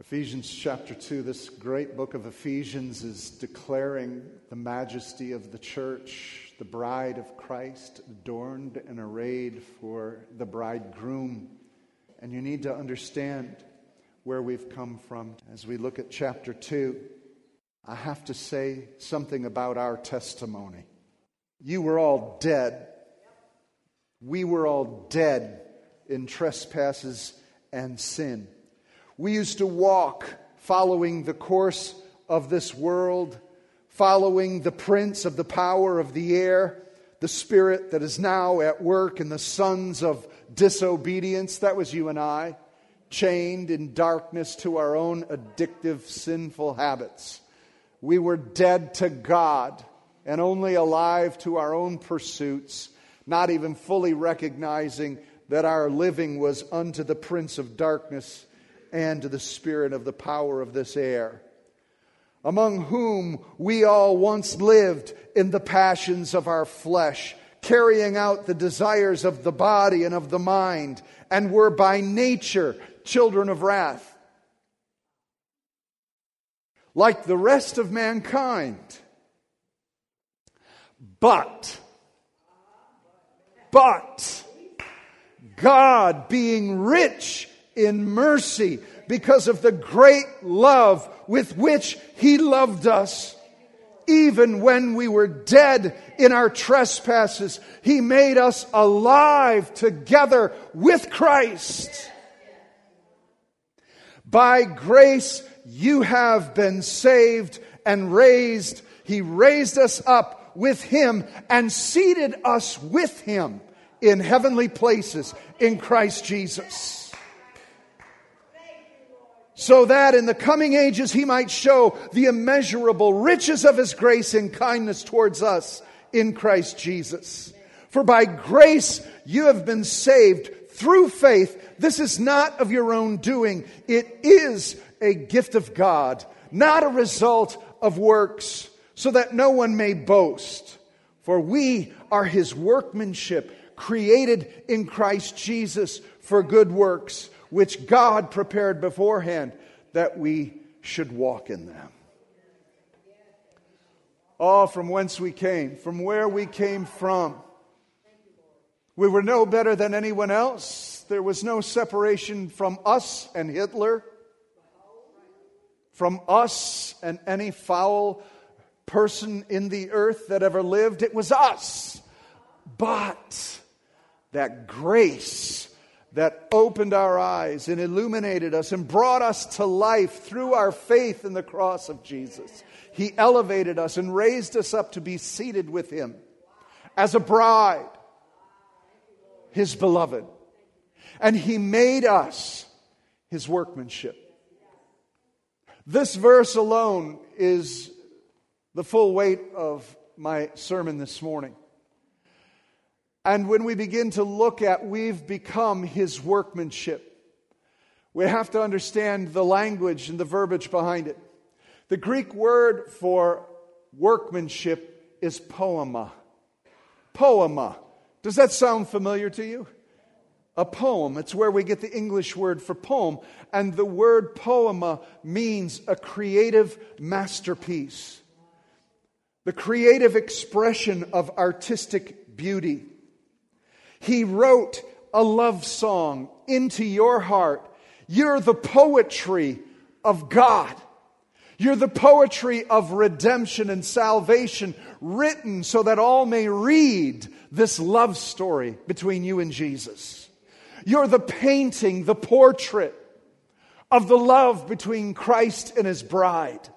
Ephesians chapter 2, this great book of Ephesians is declaring the majesty of the church, the bride of Christ, adorned and arrayed for the bridegroom. And you need to understand where we've come from. As we look at chapter 2, I have to say something about our testimony. You were all dead. We were all dead in trespasses and sin. We used to walk following the course of this world, following the prince of the power of the air, the spirit that is now at work in the sons of disobedience. That was you and I, chained in darkness to our own addictive, sinful habits. We were dead to God and only alive to our own pursuits, not even fully recognizing that our living was unto the prince of darkness and to the spirit of the power of this air, among whom we all once lived in the passions of our flesh, carrying out the desires of the body and of the mind, and were by nature children of wrath. Like the rest of mankind. But, but, God being rich in mercy because of the great love with which He loved us. Even when we were dead in our trespasses, He made us alive together with Christ. By grace, you have been saved and raised. He raised us up with Him and seated us with Him in heavenly places in Christ Jesus so that in the coming ages he might show the immeasurable riches of his grace and kindness towards us in Christ Jesus. For by grace you have been saved through faith. This is not of your own doing, it is a gift of God, not a result of works, so that no one may boast. For we are his workmanship, created in Christ Jesus for good works which God prepared beforehand that we should walk in them. Oh, from whence we came, from where we came from. We were no better than anyone else. There was no separation from us and Hitler, from us and any foul person in the earth that ever lived. It was us. But that grace that opened our eyes and illuminated us and brought us to life through our faith in the cross of Jesus. He elevated us and raised us up to be seated with Him as a bride, His beloved. And He made us His workmanship. This verse alone is the full weight of my sermon this morning. And when we begin to look at we've become his workmanship, we have to understand the language and the verbiage behind it. The Greek word for workmanship is poema. Poema. Does that sound familiar to you? A poem. It's where we get the English word for poem. And the word poema means a creative masterpiece, the creative expression of artistic beauty. He wrote a love song into your heart. You're the poetry of God. You're the poetry of redemption and salvation written so that all may read this love story between you and Jesus. You're the painting, the portrait of the love between Christ and his bride.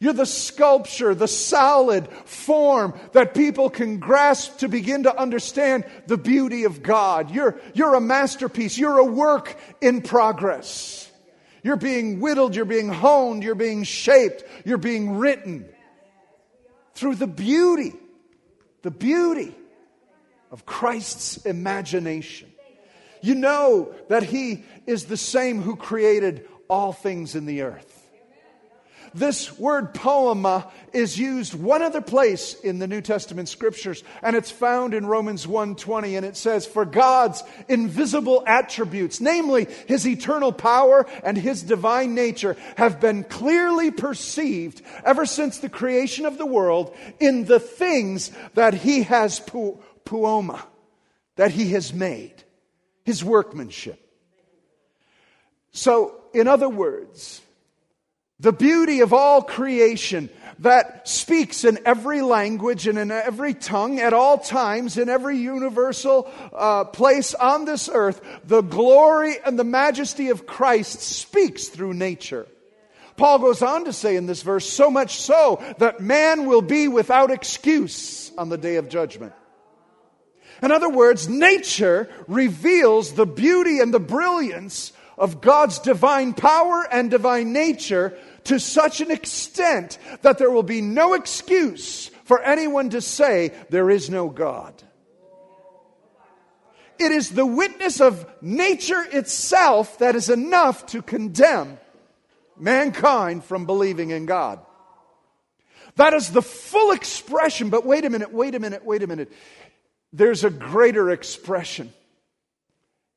You're the sculpture, the solid form that people can grasp to begin to understand the beauty of God. You're, you're a masterpiece. You're a work in progress. You're being whittled, you're being honed, you're being shaped, you're being written through the beauty, the beauty of Christ's imagination. You know that He is the same who created all things in the earth this word poema is used one other place in the New Testament scriptures, and it's found in Romans 1:20, and it says, For God's invisible attributes, namely his eternal power and his divine nature, have been clearly perceived ever since the creation of the world in the things that he has pu- poema, that he has made, his workmanship. So, in other words, the beauty of all creation that speaks in every language and in every tongue at all times, in every universal uh, place on this earth, the glory and the majesty of Christ speaks through nature. Paul goes on to say in this verse, so much so that man will be without excuse on the day of judgment. In other words, nature reveals the beauty and the brilliance of God's divine power and divine nature to such an extent that there will be no excuse for anyone to say there is no God. It is the witness of nature itself that is enough to condemn mankind from believing in God. That is the full expression, but wait a minute, wait a minute, wait a minute. There's a greater expression,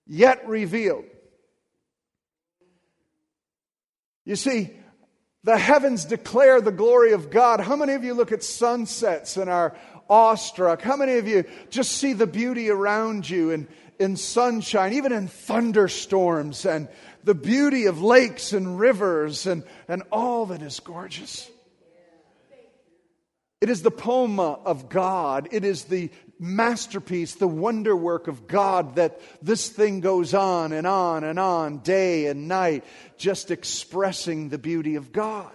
yet revealed. You see, the heavens declare the glory of God. How many of you look at sunsets and are awestruck? How many of you just see the beauty around you in, in sunshine, even in thunderstorms, and the beauty of lakes and rivers and, and all that is gorgeous? It is the poema of God. It is the masterpiece, the wonder work of God that this thing goes on and on and on, day and night, just expressing the beauty of God.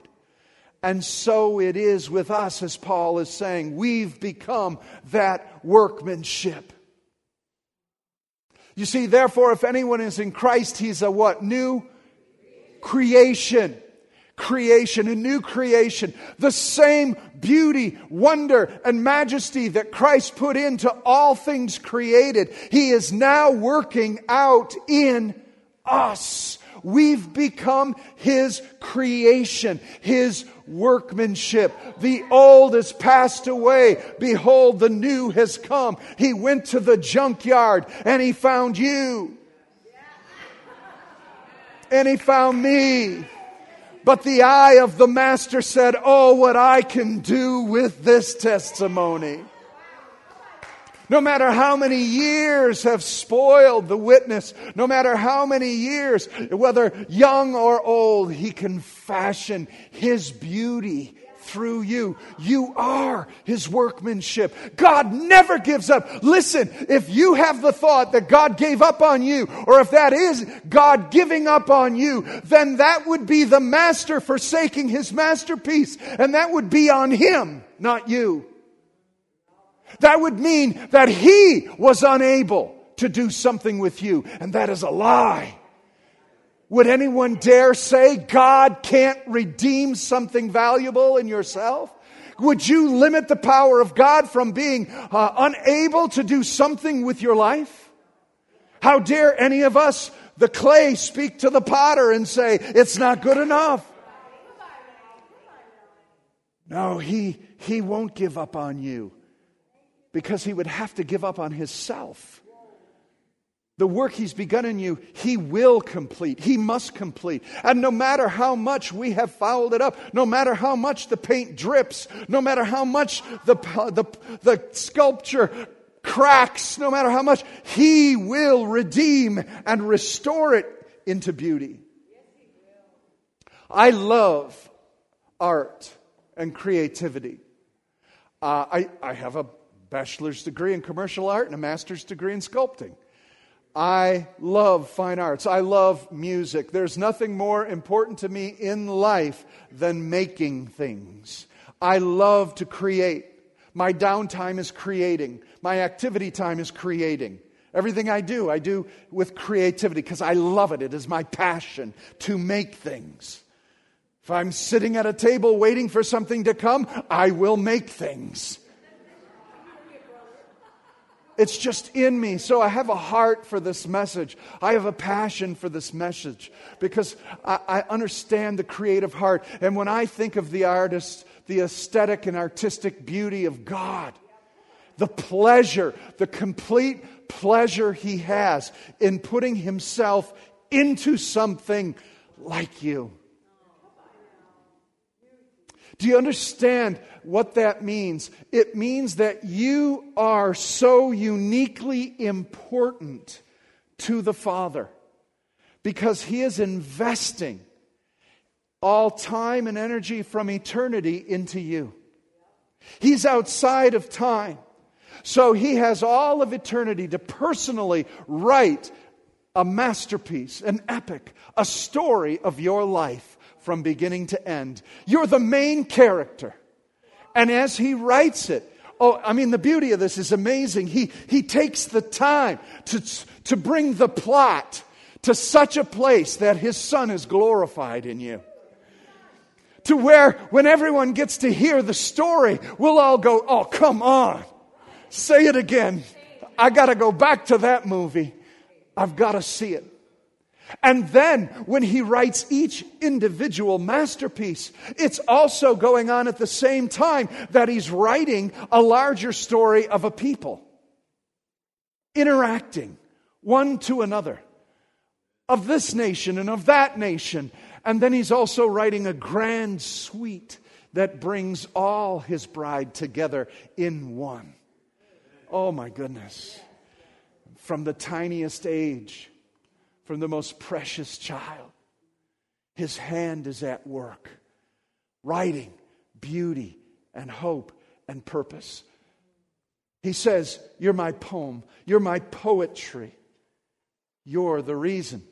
And so it is with us, as Paul is saying. We've become that workmanship. You see, therefore, if anyone is in Christ, he's a what? New creation creation, a new creation. The same beauty, wonder, and majesty that Christ put into all things created, He is now working out in us. We've become His creation, His workmanship. The old has passed away. Behold, the new has come. He went to the junkyard and He found you. And He found me. But the eye of the master said, Oh, what I can do with this testimony. No matter how many years have spoiled the witness, no matter how many years, whether young or old, he can fashion his beauty through you. You are his workmanship. God never gives up. Listen, if you have the thought that God gave up on you, or if that is God giving up on you, then that would be the master forsaking his masterpiece, and that would be on him, not you. That would mean that he was unable to do something with you, and that is a lie. Would anyone dare say God can't redeem something valuable in yourself? Would you limit the power of God from being uh, unable to do something with your life? How dare any of us, the clay, speak to the potter and say, it's not good enough? No, he, he won't give up on you because he would have to give up on himself. The work He's begun in you, He will complete. He must complete. And no matter how much we have fouled it up, no matter how much the paint drips, no matter how much the, the, the sculpture cracks, no matter how much, He will redeem and restore it into beauty. I love art and creativity. Uh, I, I have a bachelor's degree in commercial art and a master's degree in sculpting. I love fine arts. I love music. There's nothing more important to me in life than making things. I love to create. My downtime is creating. My activity time is creating. Everything I do, I do with creativity because I love it. It is my passion to make things. If I'm sitting at a table waiting for something to come, I will make things. It's just in me. So I have a heart for this message. I have a passion for this message because I, I, understand the creative heart. And when I think of the artist, the aesthetic and artistic beauty of God, the pleasure, the complete pleasure he has in putting himself into something like you. Do you understand what that means? It means that you are so uniquely important to the Father because He is investing all time and energy from eternity into you. He's outside of time. So He has all of eternity to personally write a masterpiece, an epic, a story of your life from beginning to end. You're the main character. And as he writes it, oh, I mean, the beauty of this is amazing. He, he takes the time to, to bring the plot to such a place that his son is glorified in you. To where when everyone gets to hear the story, we'll all go, oh, come on. Say it again. I got to go back to that movie. I've got to see it. And then when he writes each individual masterpiece, it's also going on at the same time that he's writing a larger story of a people, interacting one to another, of this nation and of that nation. And then he's also writing a grand suite that brings all his bride together in one. Oh my goodness. From the tiniest age from the most precious child. His hand is at work, writing beauty and hope and purpose. He says, You're my poem, you're my poetry. You're the reason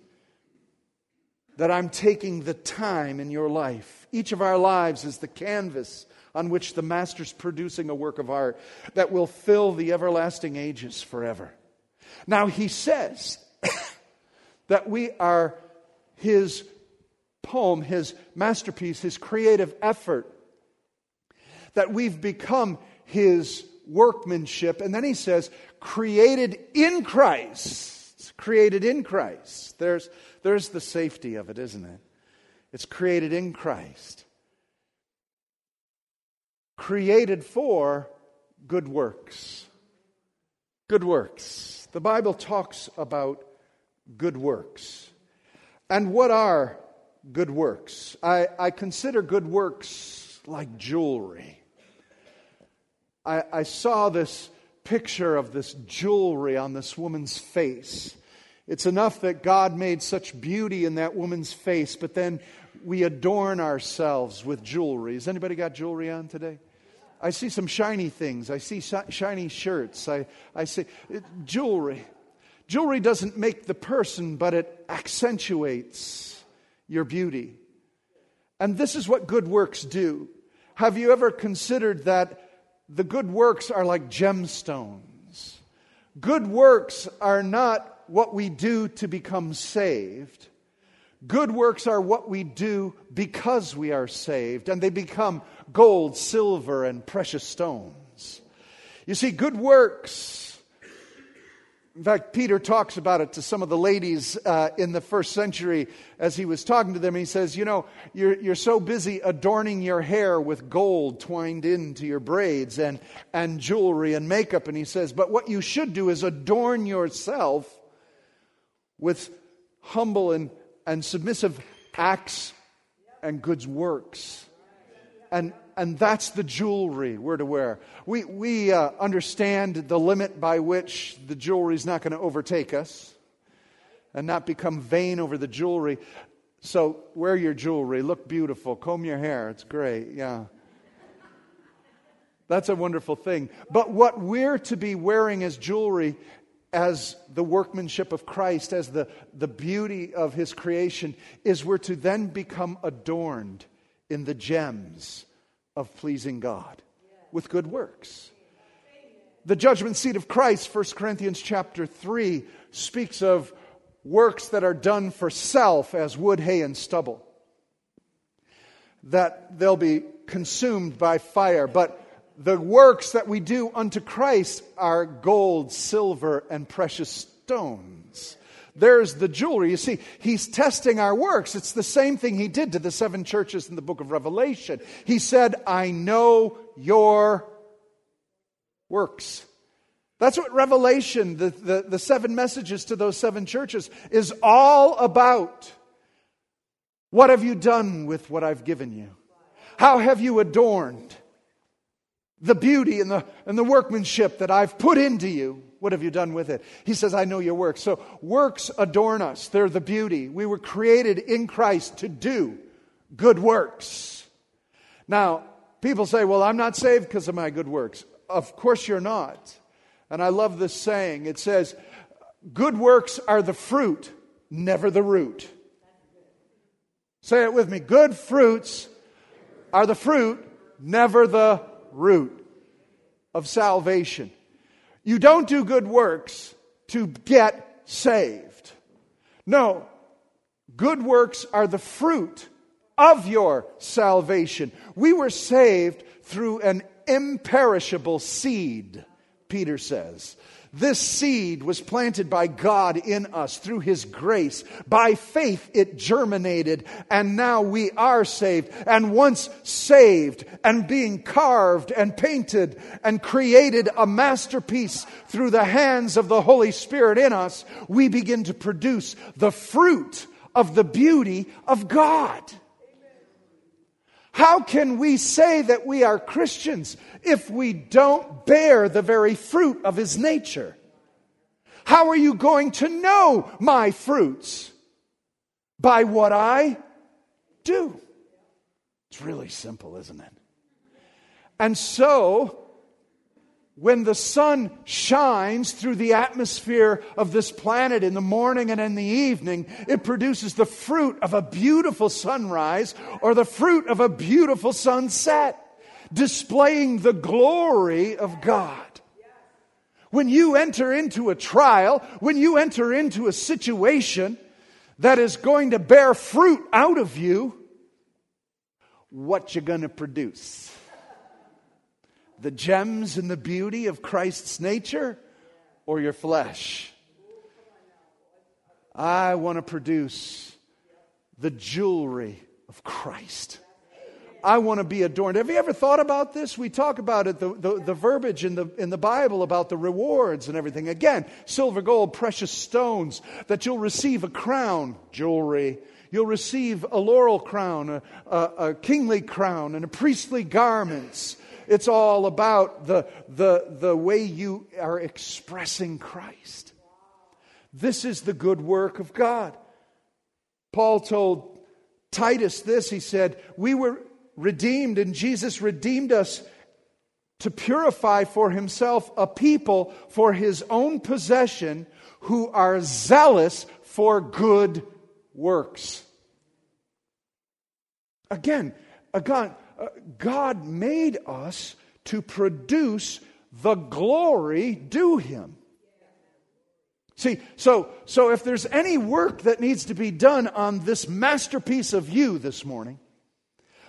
that I'm taking the time in your life. Each of our lives is the canvas on which the Master's producing a work of art that will fill the everlasting ages forever. Now, he says, that we are his poem, his masterpiece, his creative effort, that we've become his workmanship. And then he says, created in Christ. created in Christ. There's, there's the safety of it, isn't it? It's created in Christ. Created for good works. Good works. The Bible talks about good works. And what are good works? I, I consider good works like jewelry. I, I saw this picture of this jewelry on this woman's face. It's enough that God made such beauty in that woman's face, but then we adorn ourselves with jewelry. Has anybody got jewelry on today? I see some shiny things. I see shiny shirts. I, I see uh, jewelry. Jewelry doesn't make the person, but it accentuates your beauty. And this is what good works do. Have you ever considered that the good works are like gemstones? Good works are not what we do to become saved. Good works are what we do because we are saved, and they become gold, silver, and precious stones. You see, good works in fact, Peter talks about it to some of the ladies uh, in the first century as he was talking to them. He says, You know, you're, you're so busy adorning your hair with gold twined into your braids and, and jewelry and makeup. And he says, But what you should do is adorn yourself with humble and, and submissive acts and good works. And, and that's the jewelry we're to wear. We, we uh, understand the limit by which the jewelry is not going to overtake us and not become vain over the jewelry. So wear your jewelry, look beautiful, comb your hair. It's great, yeah. That's a wonderful thing. But what we're to be wearing as jewelry, as the workmanship of Christ, as the, the beauty of his creation, is we're to then become adorned in the gems of pleasing God with good works. The judgment seat of Christ, 1 Corinthians chapter 3, speaks of works that are done for self as wood, hay, and stubble. That they'll be consumed by fire. But the works that we do unto Christ are gold, silver, and precious stones. There's the jewelry. You see, he's testing our works. It's the same thing he did to the seven churches in the book of Revelation. He said, I know your works. That's what Revelation, the, the, the, seven messages to those seven churches, is all about. What have you done with what I've given you? How have you adorned the beauty and the, and the workmanship that I've put into you? What have you done with it? He says, I know your works. So works adorn us. They're the beauty. We were created in Christ to do good works. Now, people say, well, I'm not saved because of my good works. Of course you're not. And I love this saying. It says, good works are the fruit, never the root. Say it with me. Good fruits are the fruit, never the root of salvation. You don't do good works to get saved. No, good works are the fruit of your salvation. We were saved through an imperishable seed, Peter says. This seed was planted by God in us through His grace. By faith, it germinated, and now we are saved. And once saved and being carved and painted and created a masterpiece through the hands of the Holy Spirit in us, we begin to produce the fruit of the beauty of God. How can we say that we are Christians if we don't bear the very fruit of His nature? How are you going to know my fruits? By what I do. It's really simple, isn't it? And so, when the sun shines through the atmosphere of this planet in the morning and in the evening, it produces the fruit of a beautiful sunrise or the fruit of a beautiful sunset, displaying the glory of God. When you enter into a trial, when you enter into a situation that is going to bear fruit out of you, what you're going to produce? The gems and the beauty of Christ's nature or your flesh? I want to produce the jewelry of Christ. I want to be adorned. Have you ever thought about this? We talk about it, the, the, the, verbiage in the, in the Bible about the rewards and everything. Again, silver, gold, precious stones, that you'll receive a crown, jewelry. You'll receive a laurel crown, a, a, a kingly crown, and a priestly garments. It's all about the, the, the way you are expressing Christ. This is the good work of God. Paul told Titus this. He said, We were redeemed, and Jesus redeemed us to purify for himself a people for his own possession who are zealous for good works. Again, again God made us to produce the glory due Him. See, so, so if there's any work that needs to be done on this masterpiece of you this morning,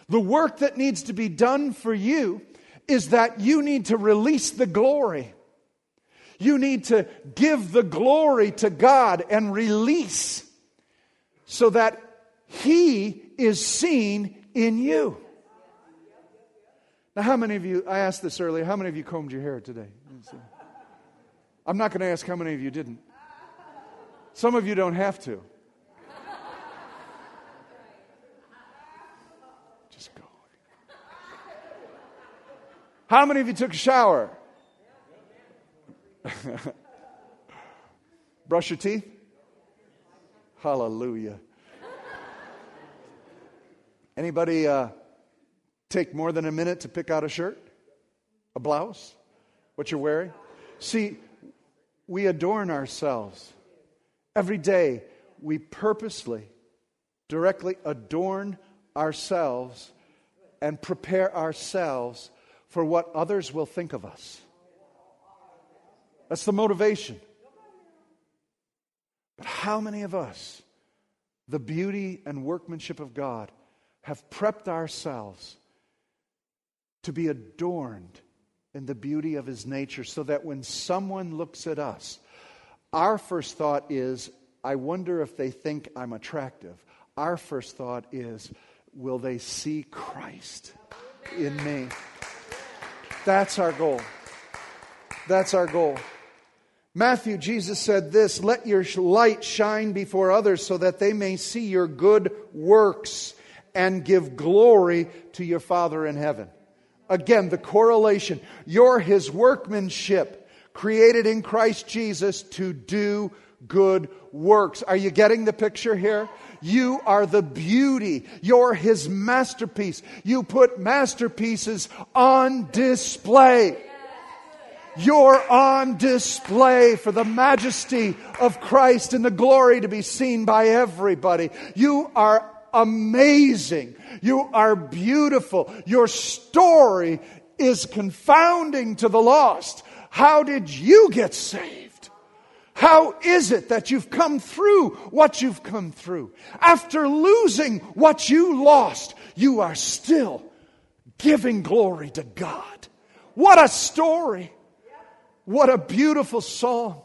the work that needs to be done for you is that you need to release the glory. You need to give the glory to God and release so that He is seen in you. Now, how many of you, I asked this earlier, how many of you combed your hair today? I'm not going to ask how many of you didn't. Some of you don't have to. Just go. How many of you took a shower? Brush your teeth? Hallelujah. Anybody uh, take more than a minute to pick out a shirt, a blouse, what you're wearing. See, we adorn ourselves. Every day, we purposely, directly adorn ourselves and prepare ourselves for what others will think of us. That's the motivation. But how many of us, the beauty and workmanship of God, have prepped ourselves to be adorned in the beauty of his nature so that when someone looks at us, our first thought is, I wonder if they think I'm attractive. Our first thought is, will they see Christ in me? That's our goal. That's our goal. Matthew, Jesus said this Let your light shine before others so that they may see your good works and give glory to your Father in heaven. Again, the correlation. You're his workmanship, created in Christ Jesus to do good works. Are you getting the picture here? You are the beauty. You're his masterpiece. You put masterpieces on display. You're on display for the majesty of Christ and the glory to be seen by everybody. You are amazing. You are beautiful. Your story is confounding to the lost. How did you get saved? How is it that you've come through what you've come through? After losing what you lost, you are still giving glory to God. What a story! What a beautiful song.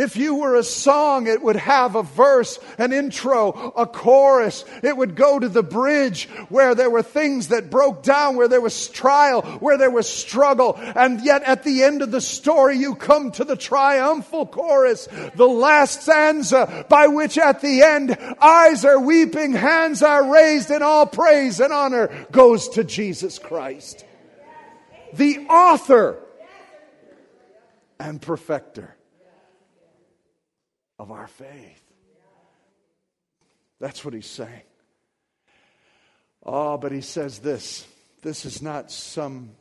If you were a song, it would have a verse, an intro, a chorus. It would go to the bridge where there were things that broke down, where there was trial, where there was struggle. And yet at the end of the story, you come to the triumphal chorus, the last stanza by which at the end, eyes are weeping, hands are raised, and all praise and honor goes to Jesus Christ. The author and perfecter of our faith. That's what he's saying. Oh, but he says this this is not some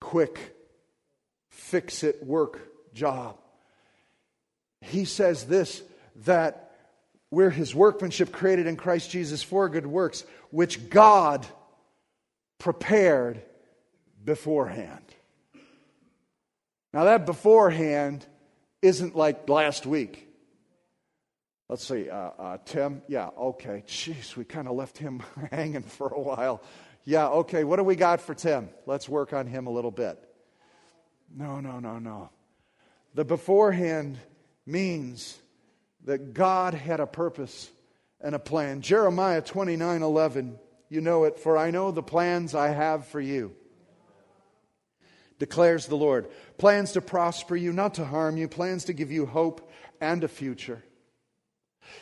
quick fix it work job. He says this that we're his workmanship created in Christ Jesus for good works, which God prepared beforehand. Now, that beforehand isn't like last week. Let's see, uh, uh, Tim. Yeah, okay. Jeez, we kind of left him hanging for a while. Yeah, okay. What do we got for Tim? Let's work on him a little bit. No, no, no, no. The beforehand means that God had a purpose and a plan. Jeremiah 29 11, you know it. For I know the plans I have for you, declares the Lord. Plans to prosper you, not to harm you, plans to give you hope and a future.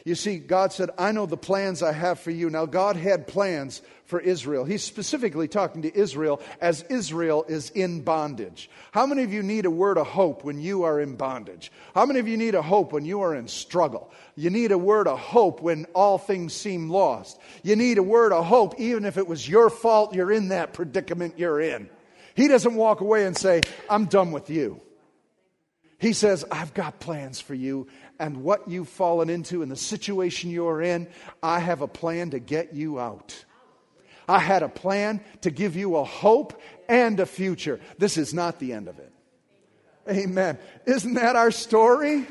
You see, God said, I know the plans I have for you. Now, God had plans for Israel. He's specifically talking to Israel as Israel is in bondage. How many of you need a word of hope when you are in bondage? How many of you need a hope when you are in struggle? You need a word of hope when all things seem lost. You need a word of hope even if it was your fault you're in that predicament you're in. He doesn't walk away and say, I'm done with you. He says, I've got plans for you, and what you've fallen into and the situation you're in, I have a plan to get you out. I had a plan to give you a hope and a future. This is not the end of it. Amen. Isn't that our story?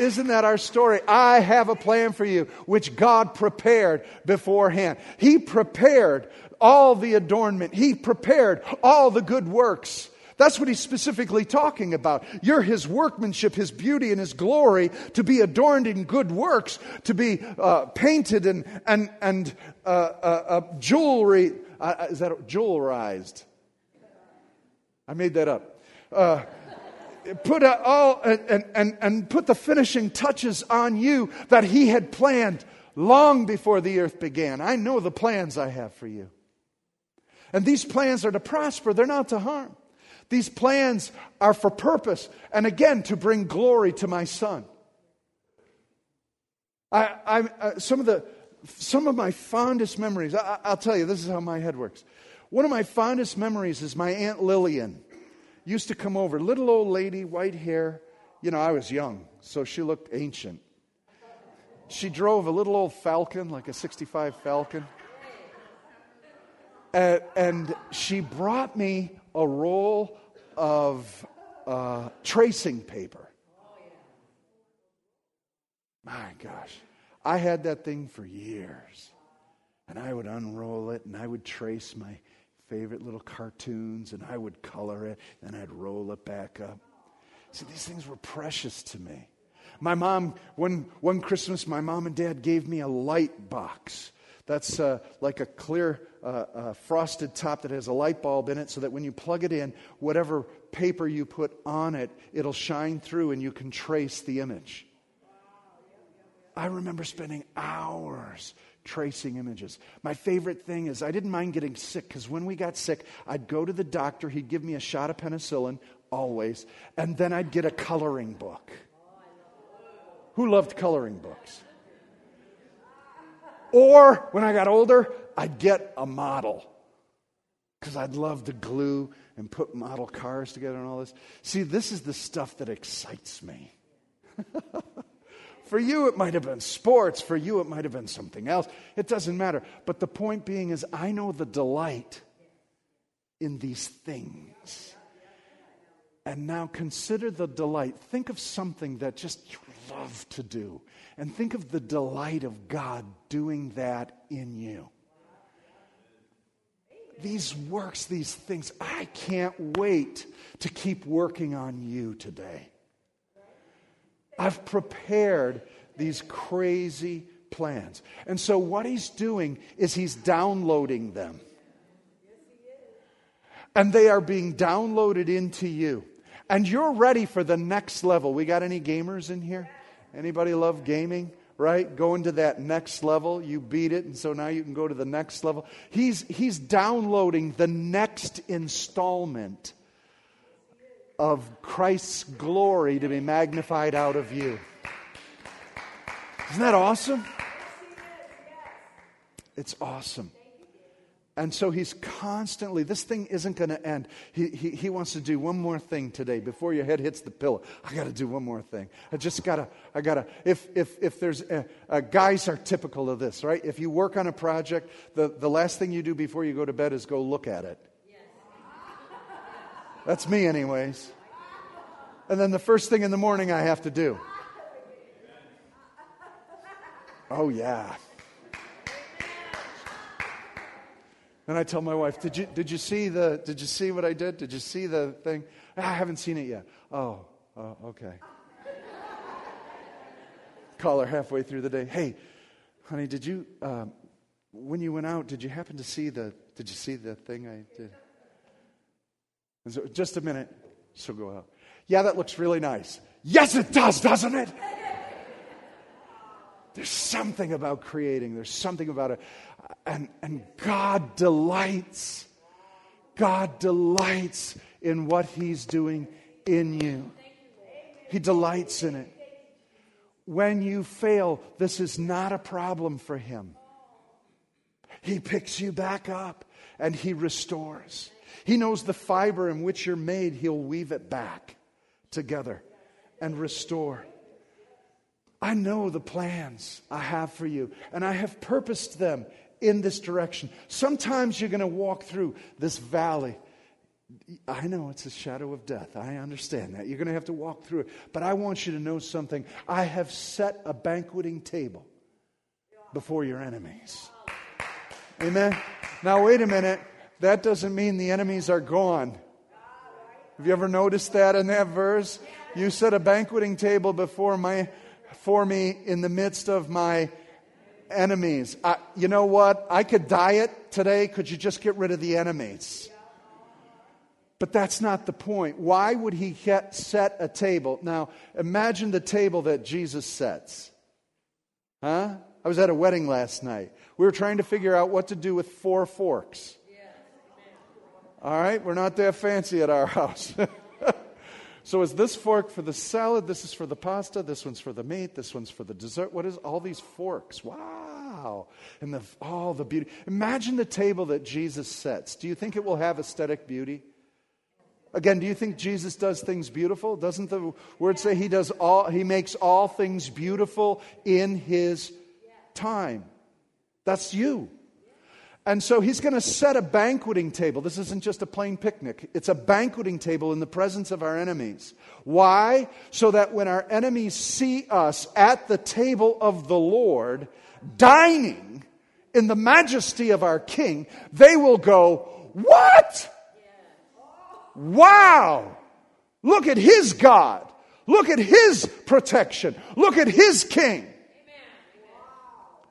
Isn't that our story? I have a plan for you, which God prepared beforehand. He prepared all the adornment, He prepared all the good works. That's what he's specifically talking about. You're his workmanship, his beauty, and his glory to be adorned in good works, to be uh, painted and, and, and uh, uh, uh jewelry. Uh, uh, is that jewelrized? I made that up. put all and, and, and put the finishing touches on you that he had planned long before the earth began. I know the plans I have for you. And these plans are to prosper, they're not to harm. These plans are for purpose, and again, to bring glory to my son. I, I, uh, some, of the, some of my fondest memories, I, I'll tell you, this is how my head works. One of my fondest memories is my Aunt Lillian used to come over, little old lady, white hair. You know, I was young, so she looked ancient. She drove a little old Falcon, like a 65 Falcon. And, and she brought me a roll of uh, tracing paper. My gosh. I had that thing for years. And I would unroll it and I would trace my favorite little cartoons, and I would color it, and I'd roll it back up. See, these things were precious to me. My mom, one, one Christmas, my mom and dad gave me a light box. That's uh, like a clear uh, uh, frosted top that has a light bulb in it so that when you plug it in, whatever paper you put on it, it'll shine through and you can trace the image. I remember spending hours tracing images. My favorite thing is I didn't mind getting sick because when we got sick, I'd go to the doctor, he'd give me a shot of penicillin, always, and then I'd get a coloring book. Who loved coloring books? Or when I got older, I'd get a model because I'd love to glue and put model cars together and all this. See, this is the stuff that excites me. For you, it might have been sports. For you, it might have been something else. It doesn't matter. But the point being is, I know the delight in these things. And now consider the delight. Think of something that just you love to do. And think of the delight of God doing that in you. These works, these things, I can't wait to keep working on you today. I've prepared these crazy plans. And so, what he's doing is he's downloading them. And they are being downloaded into you. And you're ready for the next level. We got any gamers in here? Anybody love gaming? Right? Going to that next level. You beat it, and so now you can go to the next level. He's, he's downloading the next installment of Christ's glory to be magnified out of you. Isn't that awesome? It's awesome. And so he's constantly, this thing isn't going to end. He, he, he, wants to do one more thing today before your head hits the pillow. I got to do one more thing. I just got to, I got to. If, if, if there's, a, a, guys are typical of this, right? If you work on a project, the, the last thing you do before you go to bed is go look at it. That's me, anyways. And then the first thing in the morning I have to do. Oh, yeah. And I tell my wife, did you, did you see the, did you see what I did? Did you see the thing? Ah, I haven't seen it yet. Oh, oh okay. Call her halfway through the day. Hey, honey, did you, um, when you went out, did you happen to see the, did you see the thing I did? So, just a minute, she'll go out. Yeah, that looks really nice. Yes, it does, doesn't it? There's something about creating, there's something about it. And, and God delights. God delights in what He's doing in you. He delights in it. When you fail, this is not a problem for Him. He picks you back up and He restores. He knows the fiber in which you're made, He'll weave it back together and restore. I know the plans I have for you, and I have purposed them in this direction. Sometimes you're going to walk through this valley. I know it's a shadow of death. I understand that. You're going to have to walk through it. But I want you to know something. I have set a banqueting table before your enemies. Amen. Now, wait a minute. That doesn't mean the enemies are gone. Have you ever noticed that in that verse? You set a banqueting table before my for me in the midst of my enemies. I, you know what? I could diet today. Could you just get rid of the enemies? But that's not the point. Why would he set a table? Now, imagine the table that Jesus sets. Huh? I was at a wedding last night. We were trying to figure out what to do with four forks. All right, we're not that fancy at our house. So is this fork for the salad? This is for the pasta. This one's for the meat. This one's for the dessert. What is all these forks? Wow. And the, all the beauty. Imagine the table that Jesus sets. Do you think it will have aesthetic beauty? Again, do you think Jesus does things beautiful? Doesn't the word say he does all he makes all things beautiful in his time? That's you. And so he's going to set a banqueting table. This isn't just a plain picnic, it's a banqueting table in the presence of our enemies. Why? So that when our enemies see us at the table of the Lord, dining in the majesty of our King, they will go, What? Wow! Look at his God. Look at his protection. Look at his king.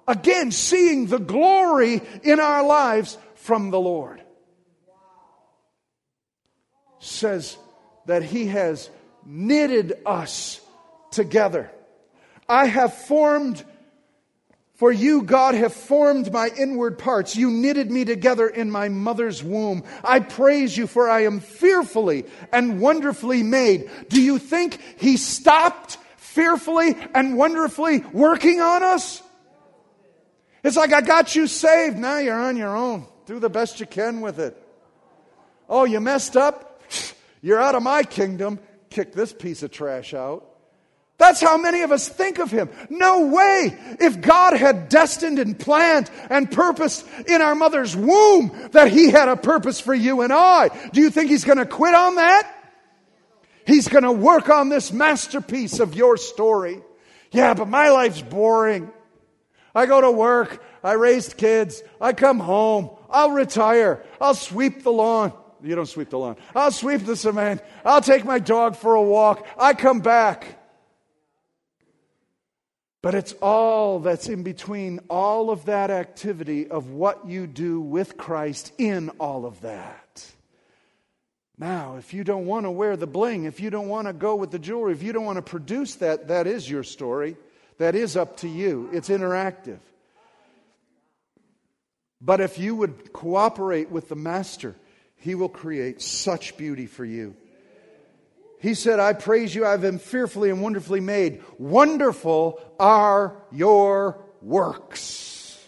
Again, seeing the glory in our lives from the Lord. Says that he has knitted us together. I have formed for you, God, have formed my inward parts. You knitted me together in my mother's womb. I praise you, for I am fearfully and wonderfully made. Do you think He stopped fearfully and wonderfully working on us? It's like, I got you saved. Now you're on your own. Do the best you can with it. Oh, you messed up? You're out of my kingdom. Kick this piece of trash out. That's how many of us think of him. No way. If God had destined and planned and purposed in our mother's womb that he had a purpose for you and I, do you think he's going to quit on that? He's going to work on this masterpiece of your story. Yeah, but my life's boring. I go to work. I raised kids. I come home. I'll retire. I'll sweep the lawn. You don't sweep the lawn. I'll sweep the cement. I'll take my dog for a walk. I come back. But it's all that's in between all of that activity of what you do with Christ in all of that. Now, if you don't want to wear the bling, if you don't want to go with the jewelry, if you don't want to produce that, that is your story. That is up to you. It's interactive. But if you would cooperate with the Master, He will create such beauty for you. He said, I praise you, I've been fearfully and wonderfully made. Wonderful are your works.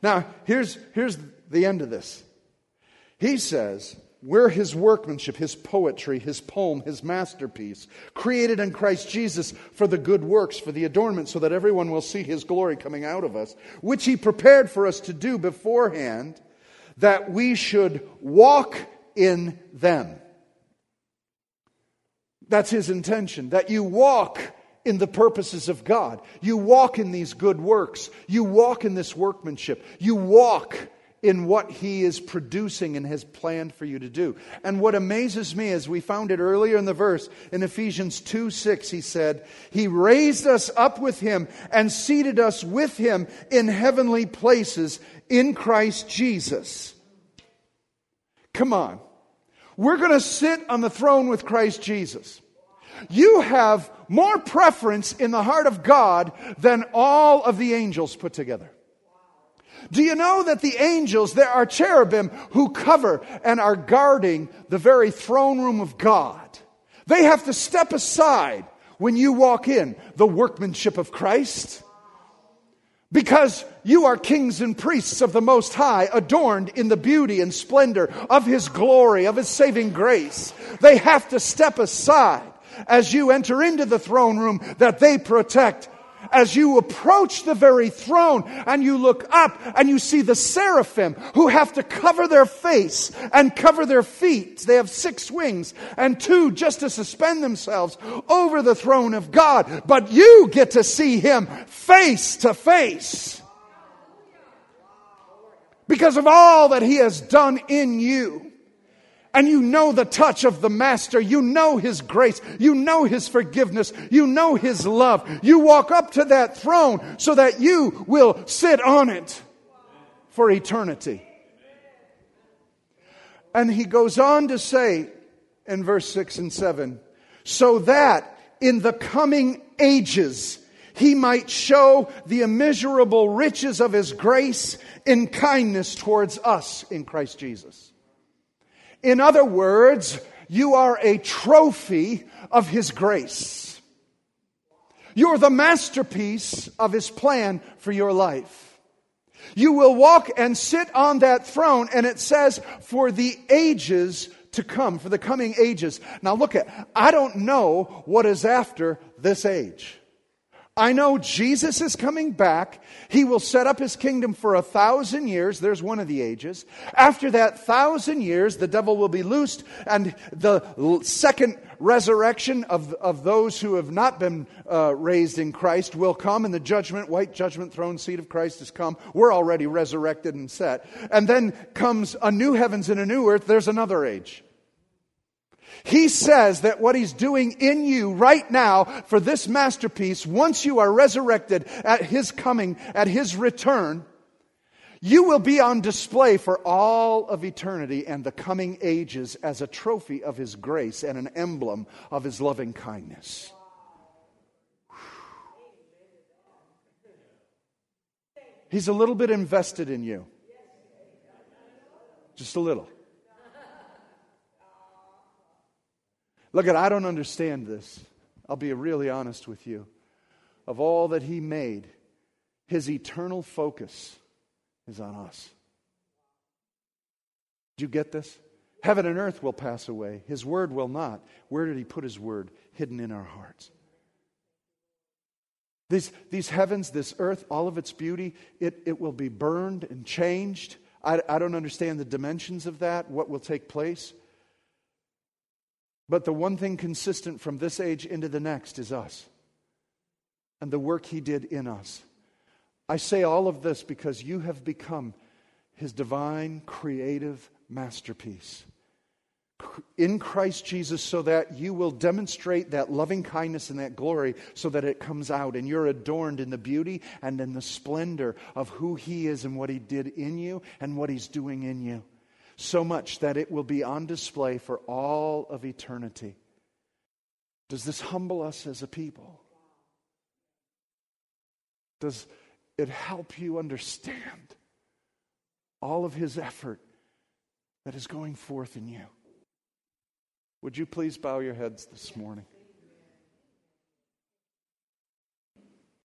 Now, here's, here's the end of this. He says, We're his workmanship, his poetry, his poem, his masterpiece, created in Christ Jesus for the good works, for the adornment, so that everyone will see his glory coming out of us, which he prepared for us to do beforehand, that we should walk in them. That's his intention, that you walk in the purposes of God. You walk in these good works. You walk in this workmanship. You walk in what he is producing and has planned for you to do. And what amazes me is we found it earlier in the verse in Ephesians 2 6, he said, He raised us up with him and seated us with him in heavenly places in Christ Jesus. Come on. We're going to sit on the throne with Christ Jesus. You have more preference in the heart of God than all of the angels put together. Do you know that the angels, there are cherubim who cover and are guarding the very throne room of God? They have to step aside when you walk in the workmanship of Christ. Because you are kings and priests of the Most High, adorned in the beauty and splendor of His glory, of His saving grace. They have to step aside as you enter into the throne room that they protect. As you approach the very throne and you look up and you see the seraphim who have to cover their face and cover their feet. They have six wings and two just to suspend themselves over the throne of God. But you get to see him face to face because of all that he has done in you. And you know the touch of the Master. You know His grace. You know His forgiveness. You know His love. You walk up to that throne so that you will sit on it for eternity. And he goes on to say in verse 6 and 7 so that in the coming ages, he might show the immeasurable riches of his grace in kindness towards us in Christ Jesus. In other words, you are a trophy of his grace. You're the masterpiece of his plan for your life. You will walk and sit on that throne, and it says, for the ages to come, for the coming ages. Now look at, I don't know what is after this age. I know Jesus is coming back. He will set up his kingdom for a thousand years. There's one of the ages. After that thousand years, the devil will be loosed, and the second resurrection of, of those who have not been uh, raised in Christ will come, and the judgment, white judgment throne seat of Christ has come. We're already resurrected and set. And then comes a new heavens and a new earth. There's another age. He says that what He's doing in you right now for this masterpiece, once you are resurrected at His coming, at His return, you will be on display for all of eternity and the coming ages as a trophy of His grace and an emblem of His loving kindness. He's a little bit invested in you. Just a little. Look at, I don't understand this. I'll be really honest with you. Of all that He made, His eternal focus is on us. Do you get this? Heaven and earth will pass away, His word will not. Where did He put His word? Hidden in our hearts. These, these heavens, this earth, all of its beauty, it, it will be burned and changed. I, I don't understand the dimensions of that, what will take place. But the one thing consistent from this age into the next is us and the work He did in us. I say all of this because you have become His divine creative masterpiece in Christ Jesus so that you will demonstrate that loving kindness and that glory so that it comes out and you're adorned in the beauty and in the splendor of who He is and what He did in you and what He's doing in you so much that it will be on display for all of eternity. Does this humble us as a people? Does it help you understand all of his effort that is going forth in you? Would you please bow your heads this morning?